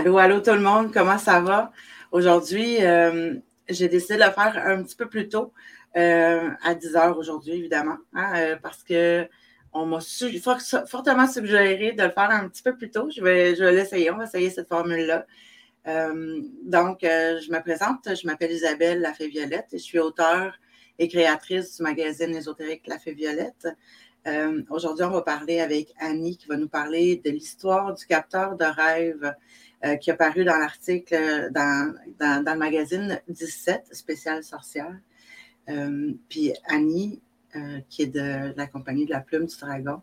Allô, allô tout le monde, comment ça va? Aujourd'hui, euh, j'ai décidé de le faire un petit peu plus tôt, euh, à 10 heures aujourd'hui, évidemment, hein, euh, parce que on m'a fortement suggéré de le faire un petit peu plus tôt. Je vais, je vais l'essayer, on va essayer cette formule-là. donc, je me présente, je m'appelle Isabelle Lafay-Violette et je suis auteure et créatrice du magazine ésotérique Lafay-Violette. Euh, aujourd'hui, on va parler avec Annie qui va nous parler de l'histoire du capteur de rêve euh, qui a paru dans l'article dans, dans, le magazine 17, spécial sorcière. Euh, puis Annie, qui est de, la compagnie de la plume du dragon,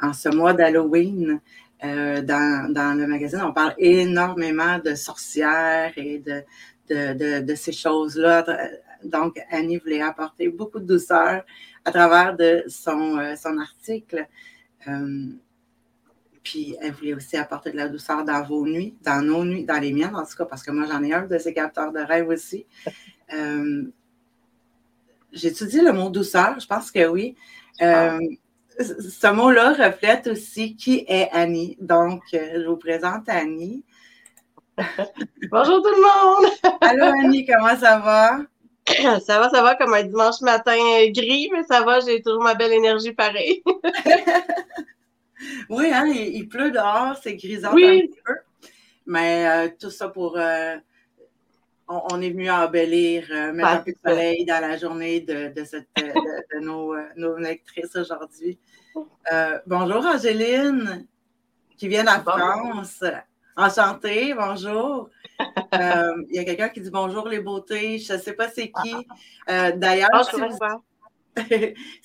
en ce mois d'Halloween, dans, dans, le magazine, on parle énormément de sorcières et de, de, de ces choses-là. Donc, Annie voulait apporter beaucoup de douceur à travers de son, euh, son article. Euh, puis elle voulait aussi apporter de la douceur dans vos nuits, dans nos nuits, dans les miennes en tout cas, parce que moi j'en ai un de ces capteurs de rêve aussi. Euh, J'ai-tu le mot douceur? Je pense que oui. Ah. Ce mot-là reflète aussi qui est Annie. Donc, je vous présente Annie. Bonjour tout le monde! Allô Annie, comment ça va? Ça va, ça va comme un dimanche matin gris, mais ça va, j'ai toujours ma belle énergie pareille. Oui, hein, il, pleut dehors, c'est grisant un petit peu. Mais euh, tout ça pour. Euh, on, est venu embellir, euh, mettre un peu de soleil dans la journée de, nos, nos, lectrices aujourd'hui. bonjour Angéline, qui vient de France. Enchantée, bonjour. Euh, il y a quelqu'un qui dit bonjour les beautés. Je ne sais pas c'est qui. Euh, d'ailleurs, si, vous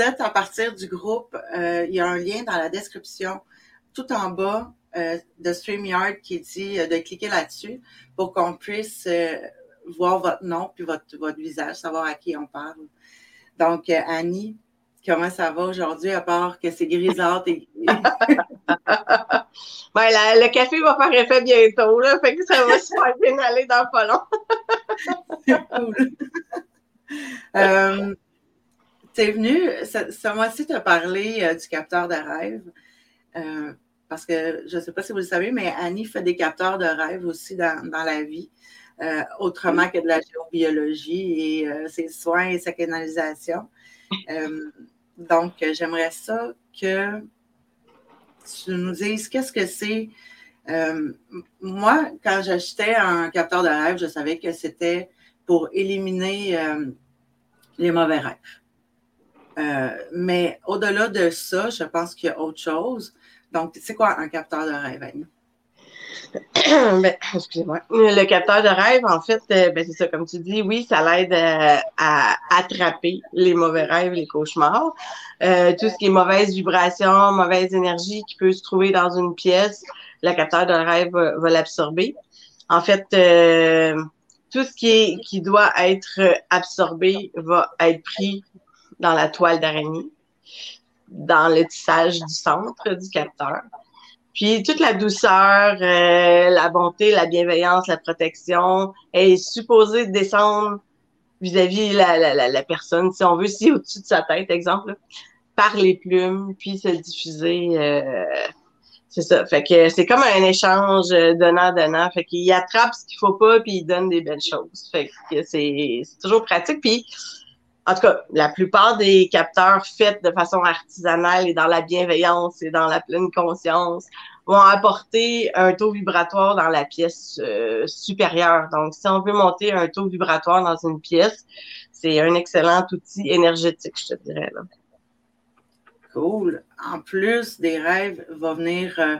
êtes à partir du groupe, euh, il y a un lien dans la description tout en bas de StreamYard qui dit de cliquer là-dessus pour qu'on puisse voir votre nom puis votre, votre visage, savoir à qui on parle. Donc, Annie, comment ça va aujourd'hui, à part que c'est grisâtre et. ben, le café va faire effet bientôt, là, fait que ça va faire bien aller dans pas long. c'est cool. euh, T'es venu, ce, mois-ci, te parler euh, du capteur de rêve. Euh, parce que je ne sais pas si vous le savez, mais Annie fait des capteurs de rêve aussi dans, dans la vie, euh, autrement que de la géobiologie et ses soins et sa canalisation. Donc, j'aimerais ça que tu nous dises qu'est-ce que c'est. Moi, quand j'achetais un capteur de rêve, je savais que c'était pour éliminer les mauvais rêves. Mais au-delà de ça, je pense qu'il y a autre chose. Donc, c'est quoi un capteur de rêve, Annie? Ben, excusez-moi. Le capteur de rêve, en fait, euh, ben, c'est ça, comme tu dis, oui, ça l'aide euh, à, attraper les mauvais rêves, les cauchemars. Euh, tout ce qui est mauvaise vibration, mauvaise énergie qui peut se trouver dans une pièce, le capteur de rêve va, l'absorber. En fait, tout ce qui, est, qui doit être absorbé va être pris dans la toile d'araignée, dans le tissage du centre du capteur. Puis toute la douceur, euh, la bonté, la bienveillance, la protection est supposée descendre vis-à-vis la, la, la, personne, si on veut, si au-dessus de sa tête, exemple, par les plumes, puis se diffuser. Euh, c'est ça. Fait que c'est comme un échange donnant-donnant. Fait qu'il attrape ce qu'il faut pas, puis il donne des belles choses. Fait que c'est toujours pratique. Puis en tout cas, la plupart des capteurs faits de façon artisanale et dans la bienveillance et dans la pleine conscience vont apporter un taux vibratoire dans la pièce euh, supérieure. Donc, si on veut monter un taux vibratoire dans une pièce, c'est un excellent outil énergétique, je te dirais. Là. Cool. En plus des rêves, va venir euh,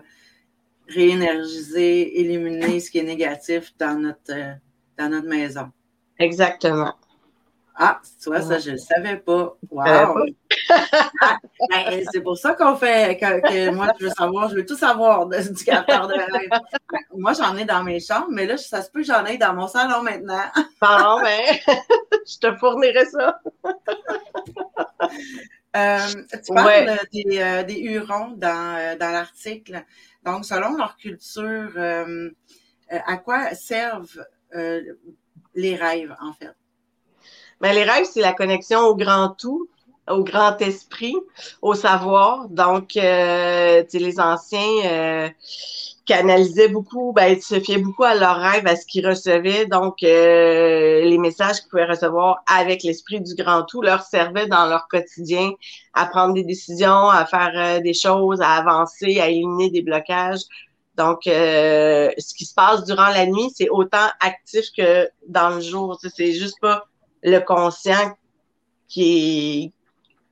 réénergiser, éliminer ce qui est négatif dans notre, euh, dans notre maison. Exactement. Ah, tu vois, ça, je ne le savais pas. Wow! Ah, ben, c'est pour ça qu'on fait, que, moi, je veux savoir, je veux tout savoir du capteur de rêve. Ben, moi, j'en ai dans mes chambres, mais là, ça se peut que j'en ai dans mon salon maintenant. Pardon, mais je te fournirai ça. Euh, tu parles des, euh, des, Hurons dans, euh, dans l'article. Donc, selon leur culture, à quoi servent les rêves, en fait? Mais les rêves, c'est la connexion au grand tout au grand esprit, au savoir. Donc, euh, les anciens euh, canalisaient beaucoup, ben, se fiaient beaucoup à leurs rêves, à ce qu'ils recevaient. Donc, euh, les messages qu'ils pouvaient recevoir avec l'esprit du grand tout leur servaient dans leur quotidien à prendre des décisions, à faire euh, des choses, à avancer, à éliminer des blocages. Donc, euh, ce qui se passe durant la nuit, c'est autant actif que dans le jour. C'est juste pas le conscient qui est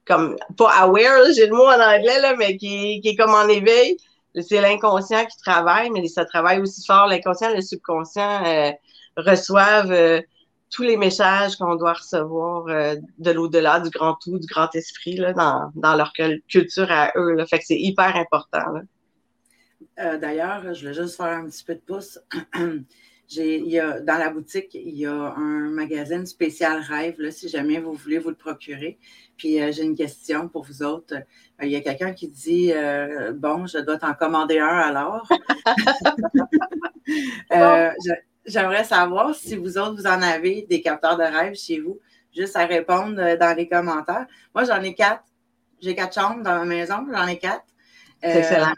comme pas aware, j'ai le mot en anglais, là, mais qui, qui est comme en éveil. C'est l'inconscient qui travaille, mais ça travaille aussi fort. L'inconscient et le subconscient euh, reçoivent euh, tous les messages qu'on doit recevoir euh, de l'au-delà, du grand tout, du grand esprit, là, dans, dans leur culture à eux. Là. Fait que c'est hyper important. D'ailleurs, je voulais juste faire un petit peu de pouce. il y a, dans la boutique, il y a un magazine spécial rêve, là, si jamais vous voulez vous le procurer. Puis euh, j'ai une question pour vous autres. Euh, il y a quelqu'un qui dit euh, Bon, je dois t'en commander un alors. J'aimerais savoir si vous autres, vous en avez des capteurs de rêve chez vous. Juste à répondre dans les commentaires. Moi, j'en ai quatre. J'ai quatre chambres dans ma maison, j'en ai quatre. C'est excellent.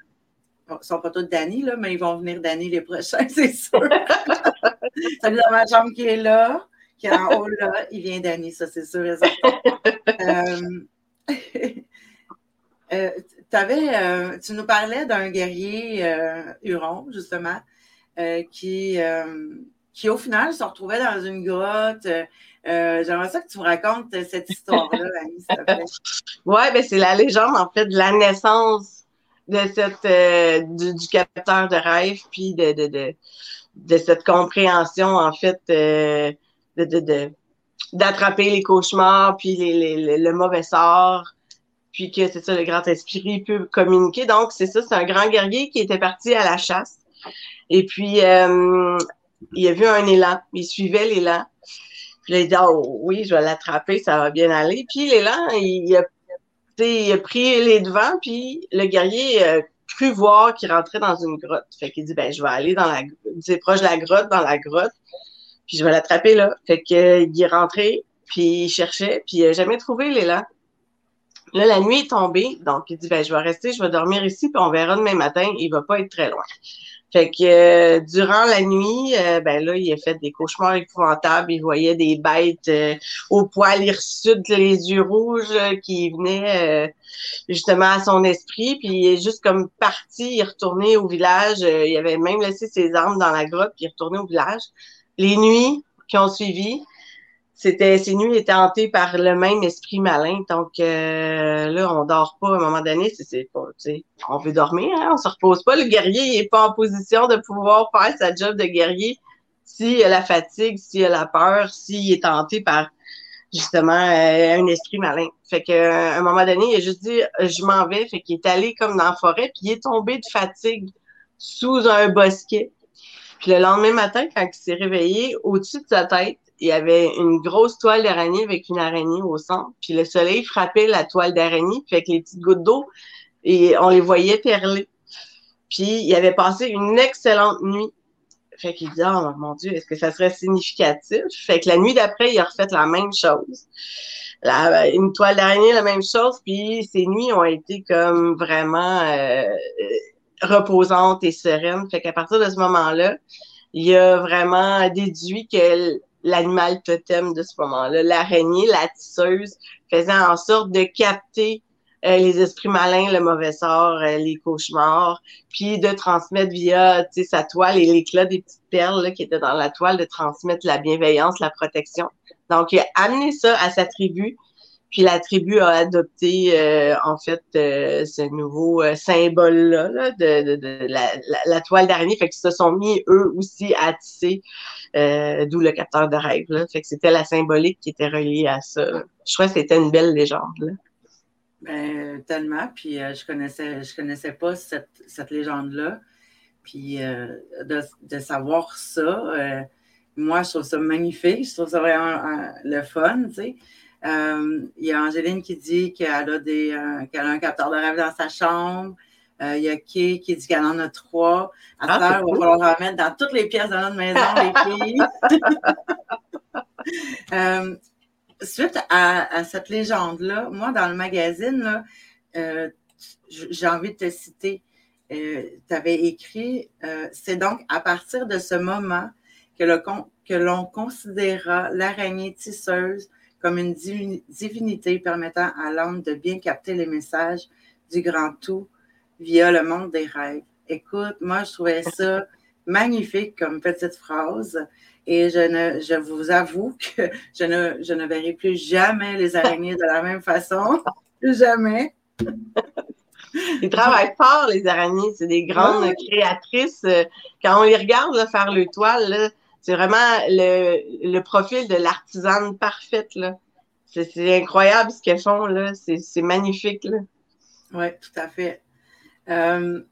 Ils ne sont pas tous Danny, là, mais ils vont venir Danny les prochains, c'est sûr. Celui dans ma chambre qui est là, qui est en haut là, il vient Danny, ça c'est sûr et euh, euh, euh, tu nous parlais d'un guerrier Huron, justement, qui, qui au final se retrouvait dans une grotte. J'aimerais ça que tu me racontes cette histoire-là, Annie, s'il te plaît. Oui, ben c'est la légende, en fait, de la naissance de cette euh, du, capteur de rêve, puis de, cette compréhension, en fait, euh, de, d'attraper les cauchemars, puis les, le mauvais sort, puis que c'est ça, le grand esprit peut communiquer. Donc, c'est ça, c'est un grand guerrier qui était parti à la chasse. Et puis, euh, il a vu un élan, il suivait l'élan. Puis il a dit, oh oui, je vais l'attraper, ça va bien aller. Puis l'élan, il, il a il a pris les devants, puis le guerrier a cru voir qu'il rentrait dans une grotte. Fait qu'il dit, ben, je vais aller dans la, c'est proche de la grotte, dans la grotte, puis je vais l'attraper là. Fait qu'il est rentré, puis il cherchait, puis il n'a jamais trouvé l'élan. Là, la nuit est tombée, donc il dit, ben, je vais rester, je vais dormir ici, puis on verra demain matin, il va pas être très loin. Fait que euh, durant la nuit, euh, ben là, il a fait des cauchemars épouvantables. Il voyait des bêtes euh, au poil hirsute, les yeux rouges qui venaient justement à son esprit. Puis il est juste comme parti, il est retourné au village. il avait même laissé ses armes dans la grotte, puis il est retourné au village. Les nuits qui ont suivi, c'était ces nuits étaient hantées par le même esprit malin. Donc euh, là, on dort pas à un moment donné. C'est pas, on veut dormir, hein, on se repose pas. Le guerrier il est pas en position de pouvoir faire sa job de guerrier s'il a la fatigue, s'il a la peur, s'il est tenté par justement euh, un esprit malin. Fait que à un moment donné, il a juste dit je m'en vais. Fait qu'il est allé comme dans la forêt, puis il est tombé de fatigue sous un bosquet. Puis le lendemain matin, quand il s'est réveillé, au-dessus de sa tête, il y avait une grosse toile d'araignée avec une araignée au centre. Puis le soleil frappait la toile d'araignée, fait que les petites gouttes d'eau, et on les voyait perler. Puis il avait passé une excellente nuit. Fait qu'il dit, oh mon Dieu, est-ce que ça serait significatif? Fait que la nuit d'après, il a refait la même chose. La, une toile d'araignée, la même chose. Puis ces nuits ont été comme vraiment euh, reposantes et sereines. Fait qu'à partir de ce moment-là, il a vraiment déduit que l'animal totem de ce moment-là. L'araignée, la tisseuse, faisait en sorte de capter euh, les esprits malins, le mauvais sort, euh, les cauchemars, puis de transmettre via sa toile et l'éclat des petites perles qui étaient dans la toile, de transmettre la bienveillance, la protection. Donc, il a amené ça à sa tribu, puis la tribu a adopté euh, en fait ce nouveau symbole-là de, la, toile d'araignée. Fait qu'ils se sont mis eux aussi à tisser euh, d'où le capteur de rêve. Là. Fait que c'était la symbolique qui était reliée à ça. Je crois que c'était une belle légende. Là. Ben, tellement. Puis euh, je connaissais, je connaissais pas cette, cette légende-là. Puis euh, de, de, savoir ça, moi, je trouve ça magnifique. Je trouve ça vraiment le fun, tu sais. Il y a Angéline qui dit qu'elle a, des, qu'elle a un capteur de rêve dans sa chambre. Euh, il y a Kay qui dit qu'elle en a trois. À ah, terre, il va falloir en mettre dans toutes les pièces de notre maison, les filles. Euh, suite à, cette légende-là, moi, dans le magazine, euh, j'ai envie de te citer. Euh, tu avais écrit C'est donc à partir de ce moment que, le, que l'on considéra l'araignée tisseuse comme une divinité permettant à l'homme de bien capter les messages du grand tout via le monde des rêves. Écoute, moi, je trouvais ça magnifique comme petite phrase. Et je, ne, je vous avoue que je ne, je ne verrai plus jamais les araignées de la même façon. jamais. Ils travaillent fort, les araignées. C'est des grandes créatrices. Quand on les regarde faire le toile, c'est vraiment le, le, profil de l'artisane parfaite. C'est incroyable ce qu'elles font. C'est magnifique. Oui, tout à fait. Euh,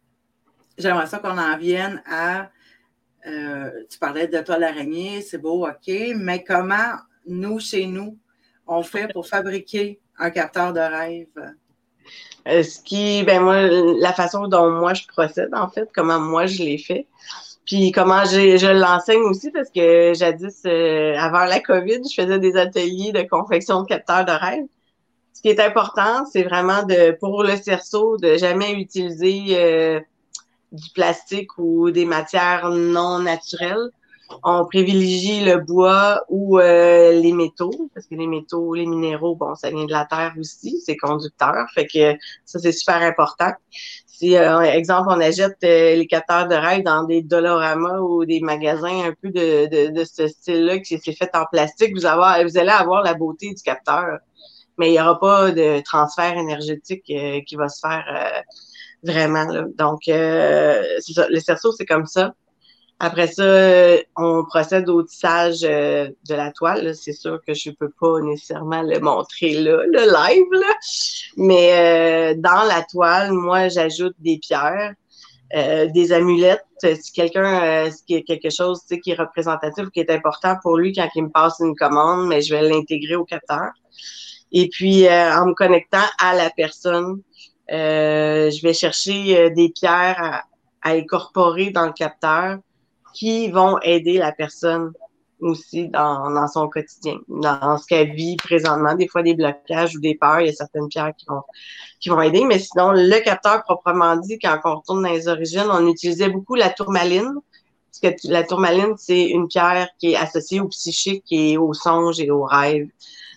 j'aimerais ça qu'on en vienne à euh, tu parlais de toi l'araignée, c'est beau, OK, mais comment nous, chez nous, on fait pour fabriquer un capteur de rêve? Euh, ce qui, ben moi, la façon dont moi je procède, en fait, comment moi je l'ai fait. Puis comment je l'enseigne aussi, parce que jadis, euh, avant la COVID, je faisais des ateliers de confection de capteurs rêve. Ce qui est important, c'est vraiment de, pour le cerceau, de jamais utiliser du plastique ou des matières non naturelles. On privilégie le bois ou euh, les métaux, parce que les métaux, les minéraux, bon, ça vient de la terre aussi, c'est conducteur, fait que ça, c'est super important. Si, euh, exemple, on achète euh, les capteurs de rêve dans des Dolorama ou des magasins un peu de, de, ce style-là, qui s'est fait en plastique, vous, allez avoir la beauté du capteur, mais il n'y aura pas de transfert énergétique qui va se faire Vraiment. Donc, euh, c'est ça. Le cerceau, c'est comme ça. Après ça, on procède au tissage euh, de la toile. C'est sûr que je ne peux pas nécessairement le montrer là, le live. Là. Mais euh, dans la toile, moi, j'ajoute des pierres, euh, des amulettes. Si quelqu'un, est quelque chose qui est représentatif qui est important pour lui quand il me passe une commande, mais je vais l'intégrer au capteur. Et puis, en me connectant à la personne, euh, je vais chercher euh, des pierres à, incorporer dans le capteur qui vont aider la personne aussi dans, son quotidien, dans ce qu'elle vit présentement. Des fois, des blocages ou des peurs, il y a certaines pierres qui vont, qui vont aider. Mais sinon, le capteur proprement dit, quand on retourne dans les origines, on utilisait beaucoup la tourmaline. Parce que la tourmaline, c'est une pierre qui est associée au psychique et au songe et au rêve.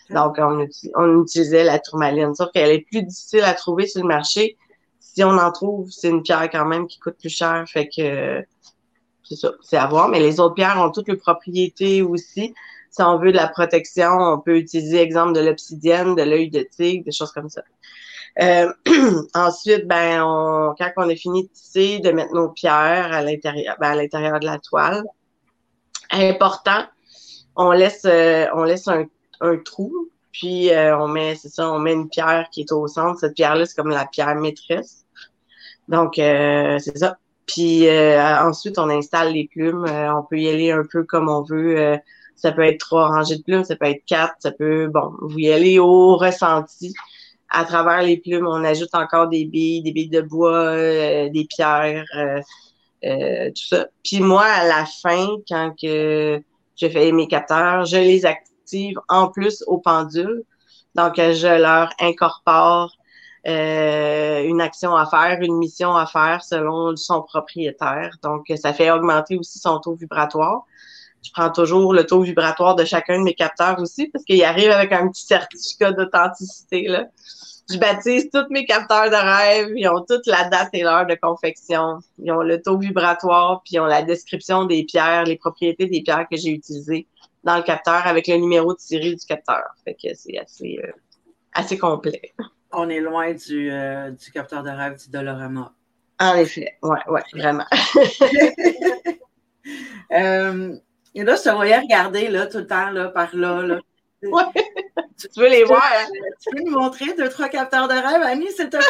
Donc, on, utilisait la tourmaline. Sauf qu'elle est plus difficile à trouver sur le marché. Si on en trouve, c'est une pierre quand même qui coûte plus cher. Fait que c'est ça, c'est à voir. Mais les autres pierres ont toutes les propriétés aussi. Si on veut de la protection, on peut utiliser, exemple, de l'obsidienne, de l'œil de tigre, des choses comme ça. Euh, ensuite, ben, quand on a fini de tisser, de mettre nos pierres à l'intérieur, ben, à l'intérieur de la toile. Important, on laisse, euh, on laisse un trou, puis euh, on met, c'est ça, on met une pierre qui est au centre. Cette pierre-là, c'est comme la pierre maîtresse. Donc, c'est ça. Puis euh, ensuite, on installe les plumes. on peut y aller un peu comme on veut. ça peut être trois rangées de plumes, ça peut être quatre, ça peut, bon, vous y allez au ressenti. À travers les plumes, on ajoute encore des billes, des billes de bois, des pierres, tout ça. Puis moi, à la fin, quand que je fais mes capteurs, je les active en plus au pendule. Donc, je leur incorpore euh, une action à faire, une mission à faire selon son propriétaire. Donc, ça fait augmenter aussi son taux vibratoire. Je prends toujours le taux vibratoire de chacun de mes capteurs aussi parce qu'il arrive avec un petit certificat d'authenticité. Je baptise tous mes capteurs de rêve. Ils ont toute la date et l'heure de confection. Ils ont le taux vibratoire, puis ils ont la description des pierres, les propriétés des pierres que j'ai utilisées dans le capteur avec le numéro de série du capteur. Fait que c'est assez, euh, assez complet. On est loin du, euh, du capteur de rêve du Dolorama. En effet, oui, ouais, vraiment. Euh, et là, je te voyais regarder là, tout le temps là, par là. là. Ouais. Tu, veux les voir? Hein? Tu peux nous montrer deux, trois capteurs de rêve, Annie, s'il te plaît?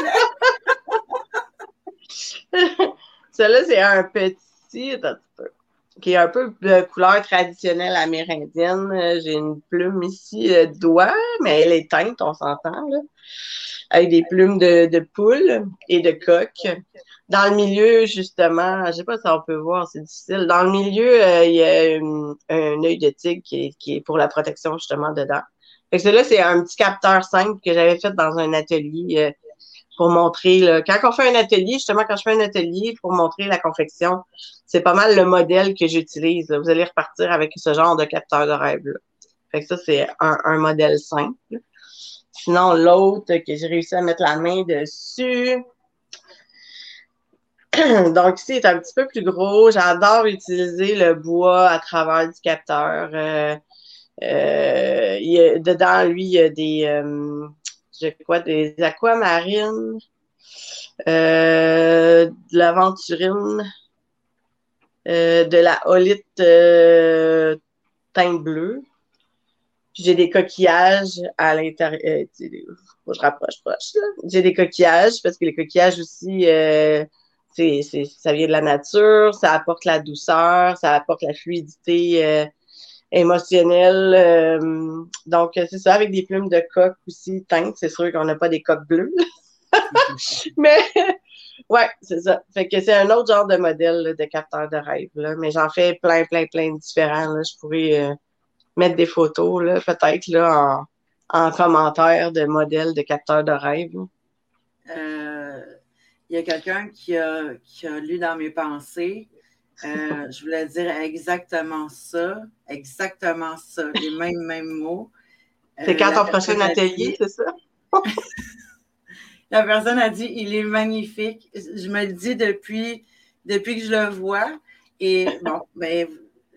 Celui-là, c'est un petit. Attends qui est un peu de couleur traditionnelle amérindienne. Euh, j'ai une plume ici euh, doigt, mais elle est teinte, on s'entend, là, avec des plumes de, de poule et de coq. Dans le milieu, justement, je sais pas si on peut voir, c'est difficile. Dans le milieu, euh, il y a un œil de tigre qui est, pour la protection, justement, dedans. Fait que là, c'est un petit capteur simple que j'avais fait dans un atelier pour montrer. Là, quand on fait un atelier, justement, quand je fais un atelier pour montrer la confection, c'est pas mal le modèle que j'utilise. Vous allez repartir avec ce genre de capteur de rêve. Là. Fait que ça, c'est un, un modèle simple. Sinon, l'autre que j'ai réussi à mettre la main dessus, Donc, ici, est un petit peu plus gros. J'adore utiliser le bois à travers du capteur. Euh, euh, dedans, lui, il y a des, euh, quoi, des aquamarines, de l'aventurine, de la holite teinte bleue. j'ai des coquillages à l'intérieur. je rapproche proche. J'ai des coquillages parce que les coquillages aussi c'est, ça vient de la nature, ça apporte la douceur, ça apporte la fluidité euh, émotionnelle. Euh, donc, c'est ça, avec des plumes de coq aussi teintes. C'est sûr qu'on n'a pas des coques bleues. Mais ouais, c'est ça. Fait que c'est un autre genre de modèle de capteur de rêve. Là. Mais j'en fais plein, plein, plein de différents. Là. Je pourrais euh, mettre des photos, là, peut-être là, en, en commentaire de modèles de capteur de rêve. Euh, il y a quelqu'un qui a, qui a lu dans mes pensées. Euh, je voulais dire exactement ça, exactement ça, les mêmes, mêmes mots. C'est quand ton prochain atelier, c'est ça? la personne a dit il est magnifique. Je me le dis depuis, depuis que je le vois. Et bon, ben,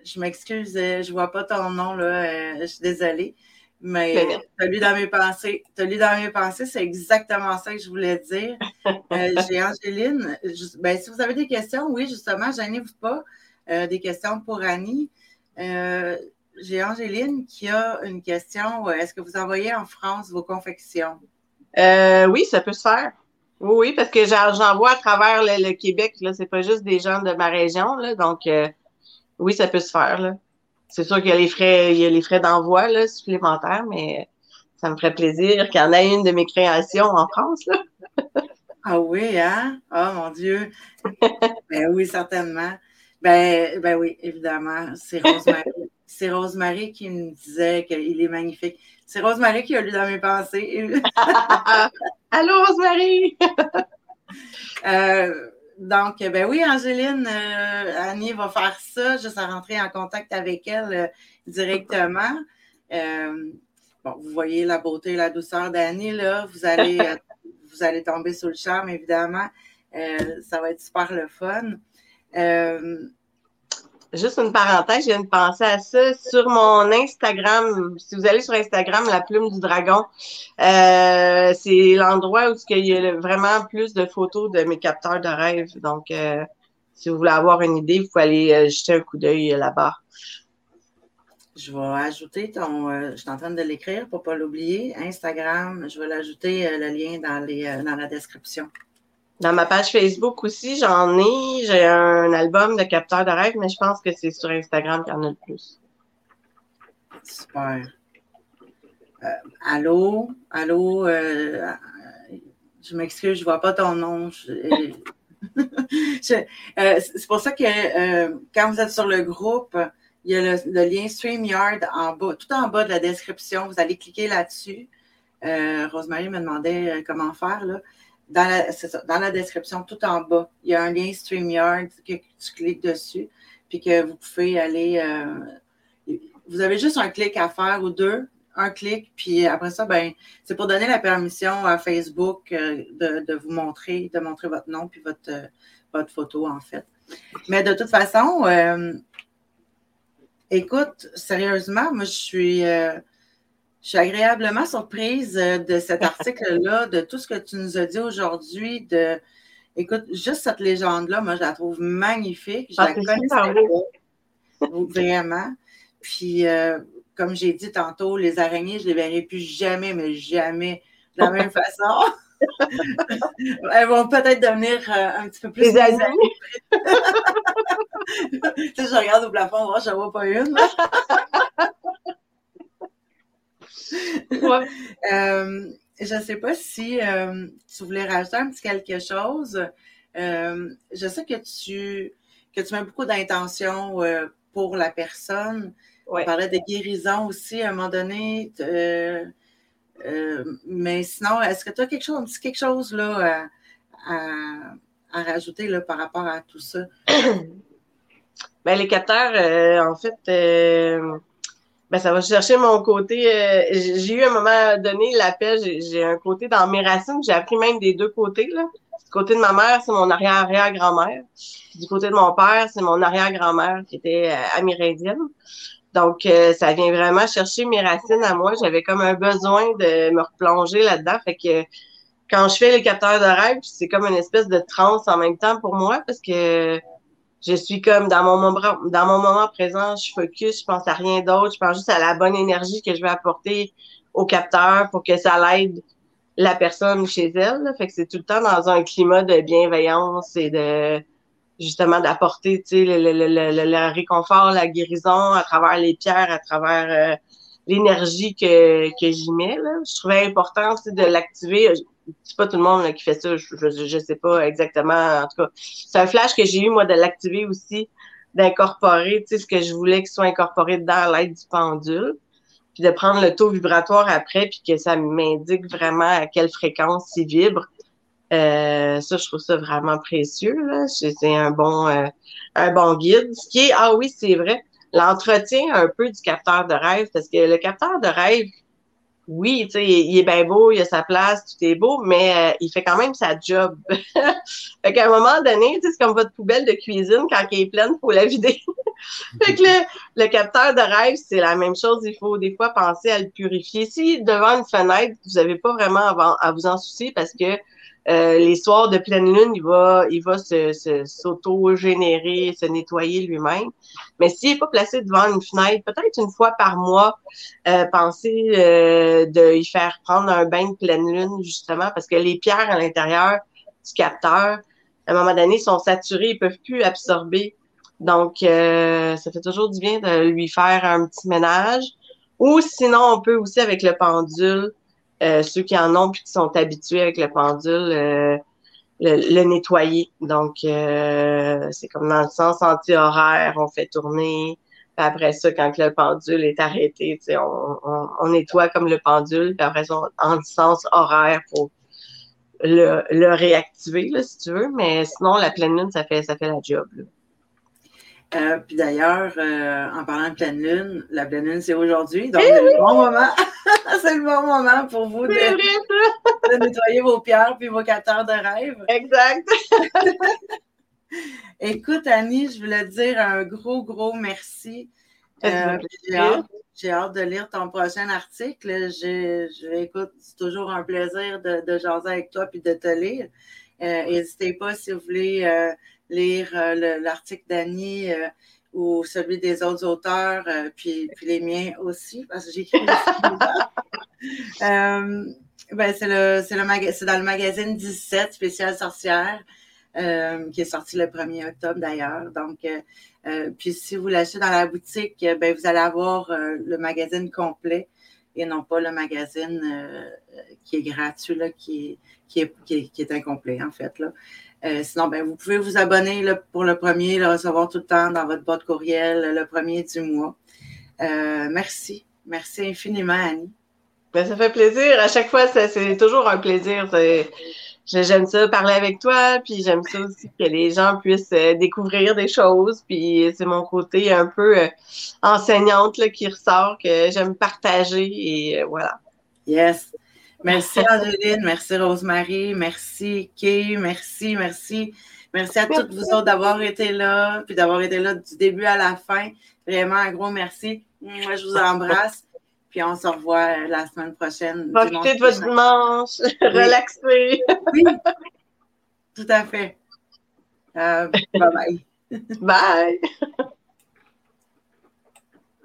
je m'excuse, je ne vois pas ton nom, là, euh, je suis désolée. Mais tu as lu dans mes pensées. Lu dans mes pensées, c'est exactement ça que je voulais dire. Euh, j'ai Angéline. ben, si vous avez des questions, oui, justement, gênez-vous pas. Euh, des questions pour Annie. Euh, j'ai Angéline qui a une question. Est-ce que vous envoyez en France vos confections? oui, ça peut se faire. Oui, parce que j'envoie à travers le, Québec. Ce n'est pas juste des gens de ma région. Là, donc, oui, ça peut se faire. Là. C'est sûr qu'il y a les frais, il y a les frais d'envoi là, supplémentaires, mais ça me ferait plaisir qu'il y en ait une de mes créations en France. Là. ah oui, hein? Oh mon Dieu! ben oui, certainement. Ben, ben oui, évidemment. C'est Rosemary. C'est Rosemary qui me disait qu'il est magnifique. C'est Rosemary qui a lu dans mes pensées. Allô, Rosemary! euh, donc, ben oui, Angéline, euh, Annie va faire ça, juste à rentrer en contact avec elle euh, directement. Euh, bon, vous voyez la beauté et la douceur d'Annie, là. Vous allez, vous allez tomber sous le charme, évidemment. ça va être super le fun. Juste une parenthèse, je viens de penser à ça. Sur mon Instagram, si vous allez sur Instagram, la plume du dragon, euh, c'est l'endroit où il y a vraiment plus de photos de mes capteurs de rêve. Donc, euh, si vous voulez avoir une idée, vous pouvez aller euh, jeter un coup d'œil là-bas. Je vais ajouter ton. je suis en train de l'écrire pour ne pas l'oublier. Instagram, je vais l'ajouter le lien dans, les, dans la description. Dans ma page Facebook aussi, j'en ai. J'ai un album de capteurs de rêve, mais je pense que c'est sur Instagram qu'il y en a le plus. Super. Euh, allô? Allô? Euh, je m'excuse, je ne vois pas ton nom. Euh, c'est pour ça que quand vous êtes sur le groupe, il y a le, le, lien StreamYard en bas, tout en bas de la description. Vous allez cliquer là-dessus. Rosemary me demandait comment faire. Là dans la, description, tout en bas, il y a un lien StreamYard que tu cliques dessus, puis que vous pouvez aller. Euh, vous avez juste un clic à faire ou deux, un clic, puis après ça, ben, c'est pour donner la permission à Facebook euh, de, vous montrer, de montrer votre nom puis votre, euh, votre photo, en fait. Mais de toute façon, écoute, sérieusement, moi, je suis je suis agréablement surprise euh, de cet article-là, de tout ce que tu nous as dit aujourd'hui. De... Écoute, juste cette légende-là, moi, je la trouve magnifique. Je ah, la connais pas. Vraiment. Puis, euh, comme j'ai dit tantôt, les araignées, je ne les verrai plus jamais, mais jamais de la même façon. Elles vont peut-être devenir euh, un petit peu plus. Les amis. tu sais, je regarde au plafond, je ne vois pas une. Euh, je ne sais pas si euh, tu voulais rajouter un petit quelque chose. Euh, je sais que tu, que tu mets beaucoup d'intention pour la personne. On parlait de guérison aussi à un moment donné. Mais sinon, est-ce que tu as quelque chose, un petit quelque chose là, à, rajouter là, par rapport à tout ça? Ben, les capteurs, en fait, ben, ça va chercher mon côté. j'ai eu un moment donné l'appel, j'ai un côté dans mes racines, j'ai appris même des deux côtés. Là. Du côté de ma mère, c'est mon arrière-arrière-grand-mère. Du côté de mon père, c'est mon arrière-grand-mère qui était euh, amérindienne. Donc, euh, ça vient vraiment chercher mes racines à moi. J'avais comme un besoin de me replonger là-dedans. Fait que quand je fais les capteurs de rêve, c'est comme une espèce de transe en même temps pour moi parce que je suis comme dans mon moment, dans mon moment présent, je focus, je pense à rien d'autre, je pense juste à la bonne énergie que je vais apporter au capteur pour que ça l'aide la personne chez elle. Fait que c'est tout le temps dans un climat de bienveillance et de justement d'apporter le, le, le, le, réconfort, la guérison à travers les pierres, à travers euh, l'énergie que, que j'y mets. Là. Je trouvais important de l'activer. C'est pas tout le monde qui fait ça, je, je, sais pas exactement. En tout cas, c'est un flash que j'ai eu, moi, de l'activer aussi, d'incorporer ce que je voulais qu'il soit incorporé dans l'aide du pendule puis de prendre le taux vibratoire après, puis que ça m'indique vraiment à quelle fréquence il vibre. Euh, ça, je trouve ça vraiment précieux. C'est un bon, euh, un bon guide. Ce qui est, ah oui, c'est vrai, l'entretien un peu du capteur de rêve, parce que le capteur de rêve, oui, tu sais, il est bien beau, il a sa place, tout est beau, mais euh, il fait quand même sa job. fait qu'à un moment donné, tu sais, c'est comme votre poubelle de cuisine, quand elle est pleine, il faut la vider. fait que le, capteur de rêve, c'est la même chose. Il faut des fois penser à le purifier. Si devant une fenêtre, vous n'avez pas vraiment à vous en soucier parce que euh, les soirs de pleine lune, il va, il va se, s'auto-générer, se, nettoyer lui-même. Mais s'il n'est pas placé devant une fenêtre, peut-être une fois par mois, euh, pensez euh, de y faire prendre un bain de pleine lune, justement, parce que les pierres à l'intérieur du capteur, à un moment donné, sont saturées, ils peuvent plus absorber. Donc, ça fait toujours du bien de lui faire un petit ménage. Ou sinon, on peut aussi avec le pendule euh, ceux qui en ont puis qui sont habitués avec le pendule, euh, le, nettoyer. Donc, euh, c'est comme dans le sens anti-horaire, on fait tourner. Puis après ça, quand le pendule est arrêté, on, on, on, nettoie comme le pendule. Puis après ça, en sens horaire pour le, réactiver, là, si tu veux. Mais sinon, la pleine lune, ça fait, ça fait la job. Là. Euh, puis d'ailleurs, euh, en parlant de pleine lune, la pleine lune, c'est aujourd'hui. Donc, c'est le bon moment. c'est le bon moment pour vous de, nettoyer vos pierres puis vos capteurs de rêve. Exact. Écoute, Annie, je voulais te dire un gros, gros merci. Euh, j'ai hâte, de lire ton prochain article. Écoute, c'est toujours un plaisir de, de jaser avec toi puis de te lire. N'hésitez pas si vous voulez lire euh, l'article d'Annie euh, ou celui des autres auteurs, euh, puis, puis, les miens aussi, parce que j'écris ben, c'est le, le dans le magazine 17 spécial sorcière. qui est sorti le 1er octobre d'ailleurs. Donc, puis si vous l'achetez dans la boutique, ben, vous allez avoir le magazine complet et non pas le magazine qui est gratuit, là, qui, qui, est, qui, est, incomplet en fait. Là. Euh, sinon, ben, vous pouvez vous abonner pour le premier, le recevoir tout le temps dans votre boîte courriel le premier du mois. Euh, merci. Merci infiniment, Annie. Ben, ça fait plaisir. À chaque fois, c'est toujours un plaisir. J'aime ça parler avec toi, puis j'aime ça aussi que les gens puissent euh, découvrir des choses. Puis c'est mon côté un peu enseignante là, qui ressort, que j'aime partager et voilà. Yes. Merci Angeline, merci Rosemary, merci Kay, merci, merci. Merci à toutes vous autres d'avoir été là, puis d'avoir été là du début à la fin. Vraiment un gros merci. Moi, je vous embrasse. Puis on se revoit la semaine prochaine. Profitez de votre dimanche. Relaxez. oui. Tout à fait. Euh, bye bye. bye.